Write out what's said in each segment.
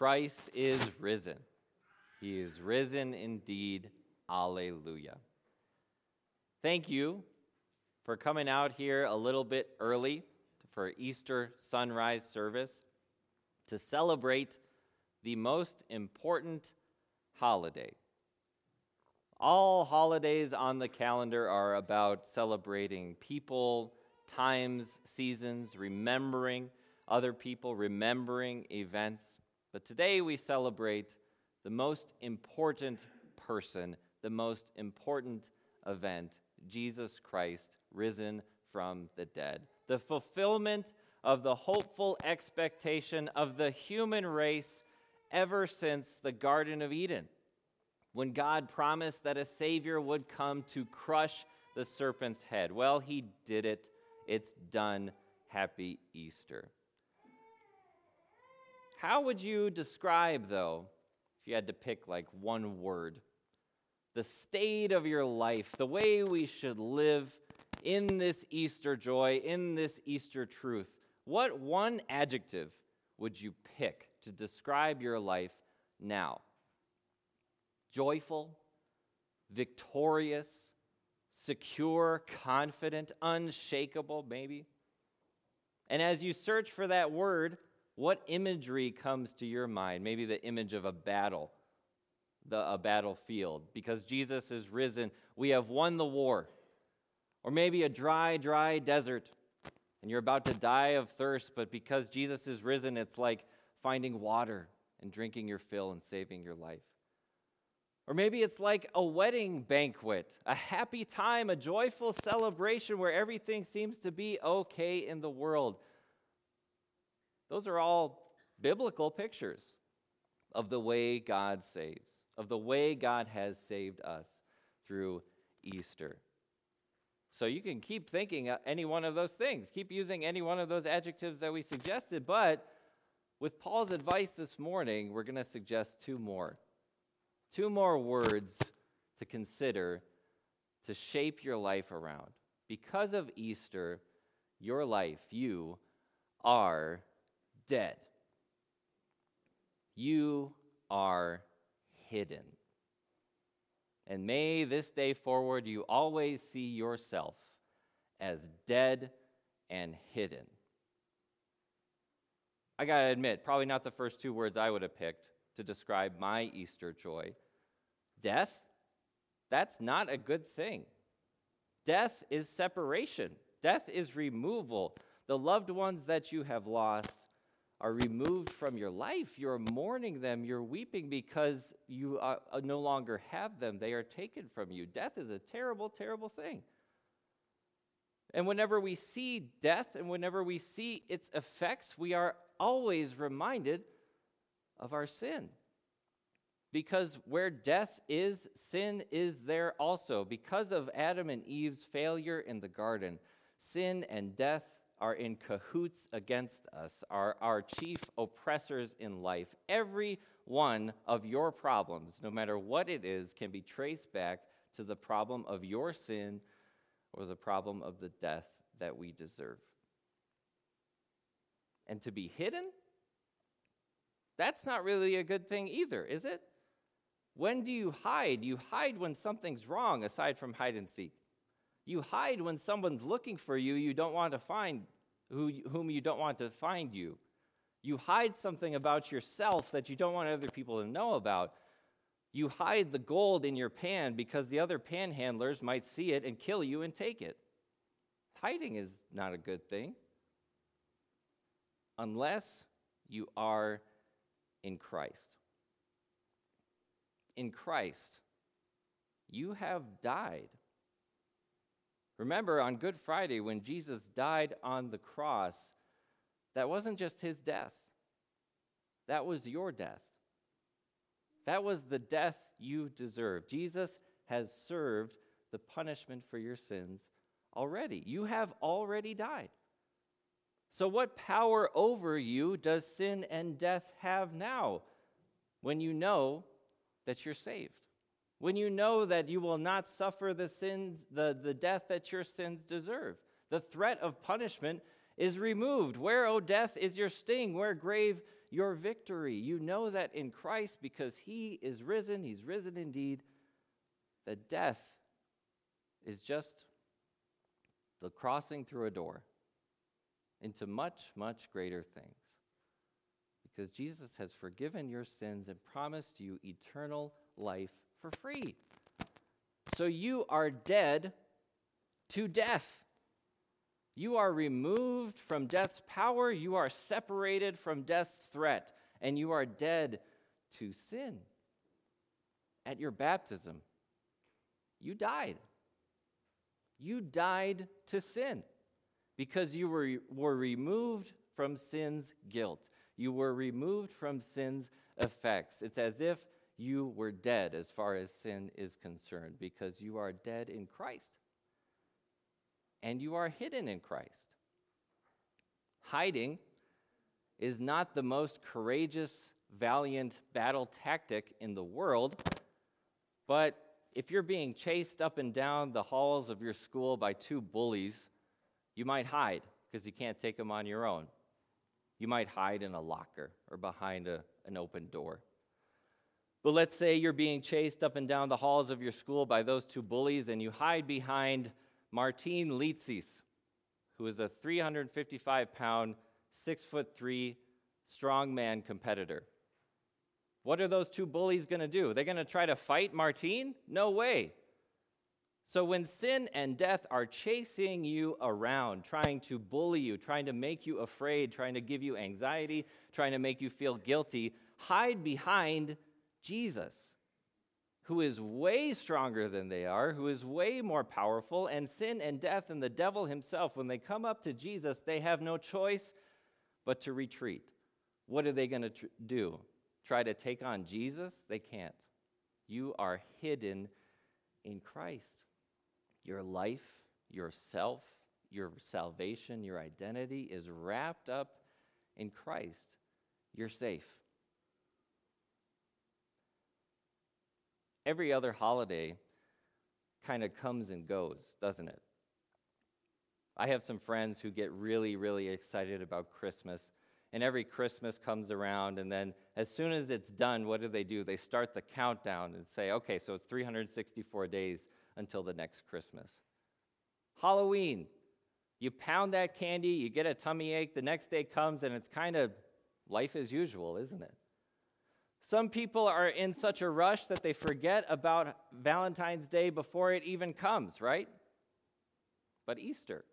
Christ is risen. He is risen indeed. Alleluia. Thank you for coming out here a little bit early for Easter sunrise service to celebrate the most important holiday. All holidays on the calendar are about celebrating people, times, seasons, remembering other people, remembering events. But today we celebrate the most important person, the most important event Jesus Christ risen from the dead. The fulfillment of the hopeful expectation of the human race ever since the Garden of Eden, when God promised that a Savior would come to crush the serpent's head. Well, He did it. It's done. Happy Easter. How would you describe, though, if you had to pick like one word, the state of your life, the way we should live in this Easter joy, in this Easter truth? What one adjective would you pick to describe your life now? Joyful, victorious, secure, confident, unshakable, maybe? And as you search for that word, what imagery comes to your mind? Maybe the image of a battle, the, a battlefield. Because Jesus is risen, we have won the war. Or maybe a dry, dry desert, and you're about to die of thirst, but because Jesus is risen, it's like finding water and drinking your fill and saving your life. Or maybe it's like a wedding banquet, a happy time, a joyful celebration where everything seems to be okay in the world. Those are all biblical pictures of the way God saves, of the way God has saved us through Easter. So you can keep thinking any one of those things, keep using any one of those adjectives that we suggested, but with Paul's advice this morning, we're going to suggest two more. Two more words to consider to shape your life around. Because of Easter, your life, you are dead. You are hidden. And may this day forward you always see yourself as dead and hidden. I got to admit, probably not the first two words I would have picked to describe my Easter joy. Death, that's not a good thing. Death is separation, death is removal. The loved ones that you have lost are removed from your life. You're mourning them. You're weeping because you uh, uh, no longer have them. They are taken from you. Death is a terrible, terrible thing. And whenever we see death and whenever we see its effects, we are always reminded of our sin. Because where death is, sin is there also. Because of Adam and Eve's failure in the garden, sin and death are in cahoots against us, are our chief oppressors in life. Every one of your problems, no matter what it is, can be traced back to the problem of your sin or the problem of the death that we deserve. And to be hidden, that's not really a good thing either, is it? When do you hide? You hide when something's wrong, aside from hide and seek. You hide when someone's looking for you you don't want to find, who, whom you don't want to find you. You hide something about yourself that you don't want other people to know about. You hide the gold in your pan because the other panhandlers might see it and kill you and take it. Hiding is not a good thing unless you are in Christ. In Christ, you have died Remember, on Good Friday, when Jesus died on the cross, that wasn't just his death, that was your death. That was the death you deserve. Jesus has served the punishment for your sins already. You have already died. So, what power over you does sin and death have now when you know that you're saved? When you know that you will not suffer the sins, the, the death that your sins deserve. The threat of punishment is removed. Where, O death, is your sting? Where, grave, your victory? You know that in Christ, because he is risen, he's risen indeed, that death is just the crossing through a door into much, much greater things. Because Jesus has forgiven your sins and promised you eternal life for free. So you are dead to death. You are removed from death's power, you are separated from death's threat, and you are dead to sin. At your baptism, you died. You died to sin because you were, were removed from sin's guilt. You were removed from sin's effects. It's as if you were dead as far as sin is concerned because you are dead in Christ and you are hidden in Christ. Hiding is not the most courageous, valiant battle tactic in the world, but if you're being chased up and down the halls of your school by two bullies, you might hide because you can't take them on your own. You might hide in a locker or behind a, an open door. But let's say you're being chased up and down the halls of your school by those two bullies and you hide behind Martin Licis, who is a 355 pound, six foot three strongman competitor. What are those two bullies going to do? They're going to try to fight Martin? No way. So when sin and death are chasing you around, trying to bully you, trying to make you afraid, trying to give you anxiety, trying to make you feel guilty, hide behind Jesus who is way stronger than they are, who is way more powerful, and sin and death and the devil himself, when they come up to Jesus, they have no choice but to retreat. What are they going to tr- do? Try to take on Jesus? They can't. You are hidden in Christ. Your life, yourself, your salvation, your identity is wrapped up in Christ. You're safe. Every other holiday kind of comes and goes, doesn't it? I have some friends who get really, really excited about Christmas. And every Christmas comes around, and then as soon as it's done, what do they do? They start the countdown and say, okay, so it's 364 days until the next Christmas. Halloween, you pound that candy, you get a tummy ache, the next day comes, and it's kind of life as usual, isn't it? Some people are in such a rush that they forget about Valentine's Day before it even comes, right? But Easter.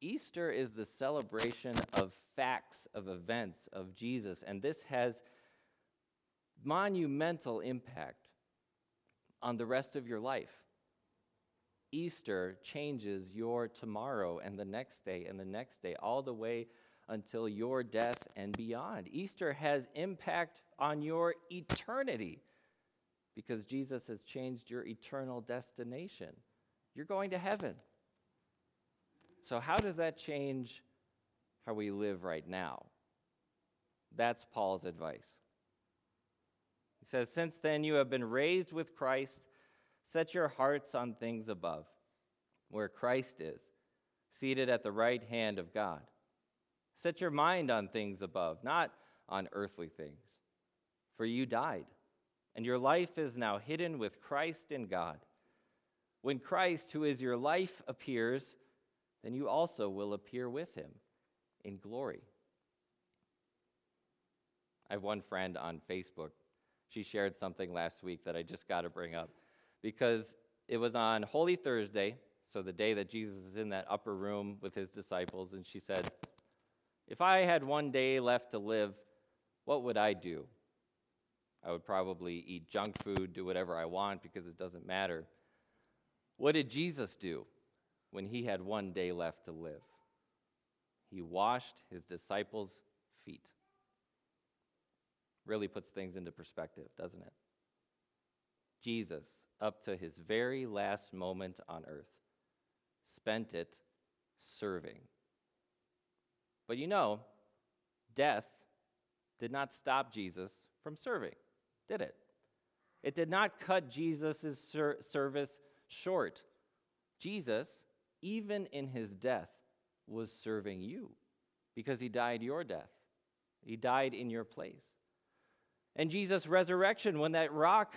Easter is the celebration of facts, of events, of Jesus, and this has monumental impact on the rest of your life. Easter changes your tomorrow and the next day and the next day, all the way until your death and beyond. Easter has impact on your eternity because Jesus has changed your eternal destination. You're going to heaven. So, how does that change how we live right now? That's Paul's advice. He says, Since then you have been raised with Christ, set your hearts on things above, where Christ is, seated at the right hand of God. Set your mind on things above, not on earthly things. For you died, and your life is now hidden with Christ in God. When Christ, who is your life, appears, then you also will appear with him in glory. I have one friend on Facebook. She shared something last week that I just got to bring up because it was on Holy Thursday, so the day that Jesus is in that upper room with his disciples, and she said, if I had one day left to live, what would I do? I would probably eat junk food, do whatever I want because it doesn't matter. What did Jesus do when he had one day left to live? He washed his disciples' feet. Really puts things into perspective, doesn't it? Jesus, up to his very last moment on earth, spent it serving. But you know, death did not stop Jesus from serving, did it? It did not cut Jesus' ser- service short. Jesus, even in his death, was serving you because he died your death. He died in your place. And Jesus' resurrection, when that rock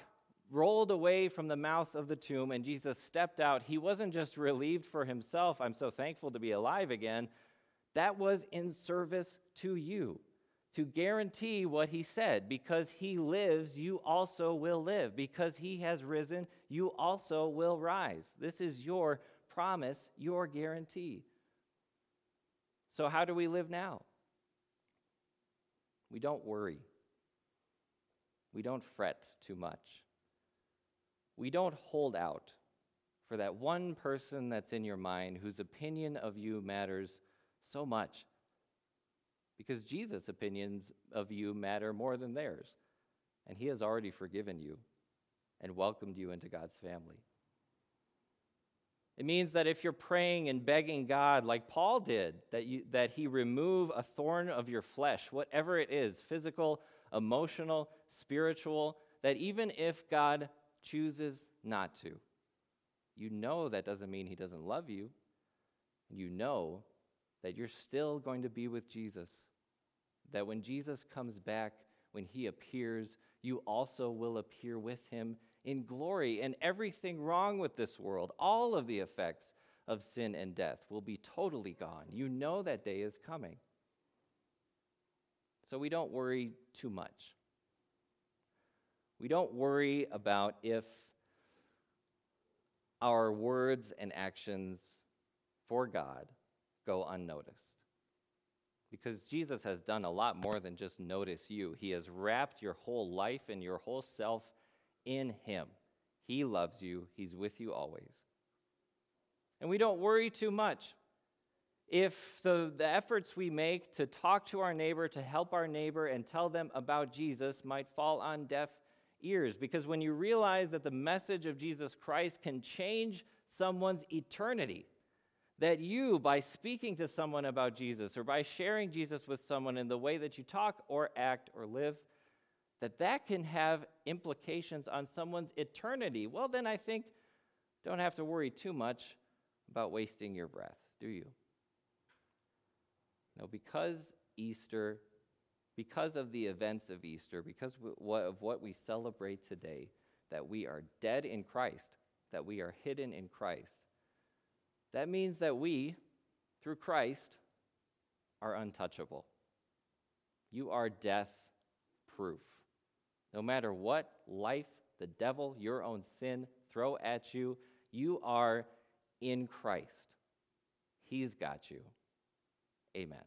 rolled away from the mouth of the tomb and Jesus stepped out, he wasn't just relieved for himself, I'm so thankful to be alive again. That was in service to you, to guarantee what he said. Because he lives, you also will live. Because he has risen, you also will rise. This is your promise, your guarantee. So, how do we live now? We don't worry. We don't fret too much. We don't hold out for that one person that's in your mind whose opinion of you matters so much. Because Jesus' opinions of you matter more than theirs. And he has already forgiven you and welcomed you into God's family. It means that if you're praying and begging God, like Paul did, that, you, that he remove a thorn of your flesh, whatever it is physical, emotional, spiritual that even if God chooses not to, you know that doesn't mean he doesn't love you. You know that you're still going to be with Jesus. That when Jesus comes back, when he appears, you also will appear with him in glory. And everything wrong with this world, all of the effects of sin and death, will be totally gone. You know that day is coming. So we don't worry too much. We don't worry about if our words and actions for God go unnoticed. Because Jesus has done a lot more than just notice you. He has wrapped your whole life and your whole self in Him. He loves you, He's with you always. And we don't worry too much if the, the efforts we make to talk to our neighbor, to help our neighbor, and tell them about Jesus might fall on deaf ears. Because when you realize that the message of Jesus Christ can change someone's eternity, that you, by speaking to someone about Jesus or by sharing Jesus with someone in the way that you talk or act or live, that that can have implications on someone's eternity, well, then I think don't have to worry too much about wasting your breath, do you? No, because Easter because of the events of Easter, because of what we celebrate today, that we are dead in Christ, that we are hidden in Christ. That means that we, through Christ, are untouchable. You are death proof. No matter what life, the devil, your own sin throw at you, you are in Christ. He's got you. Amen.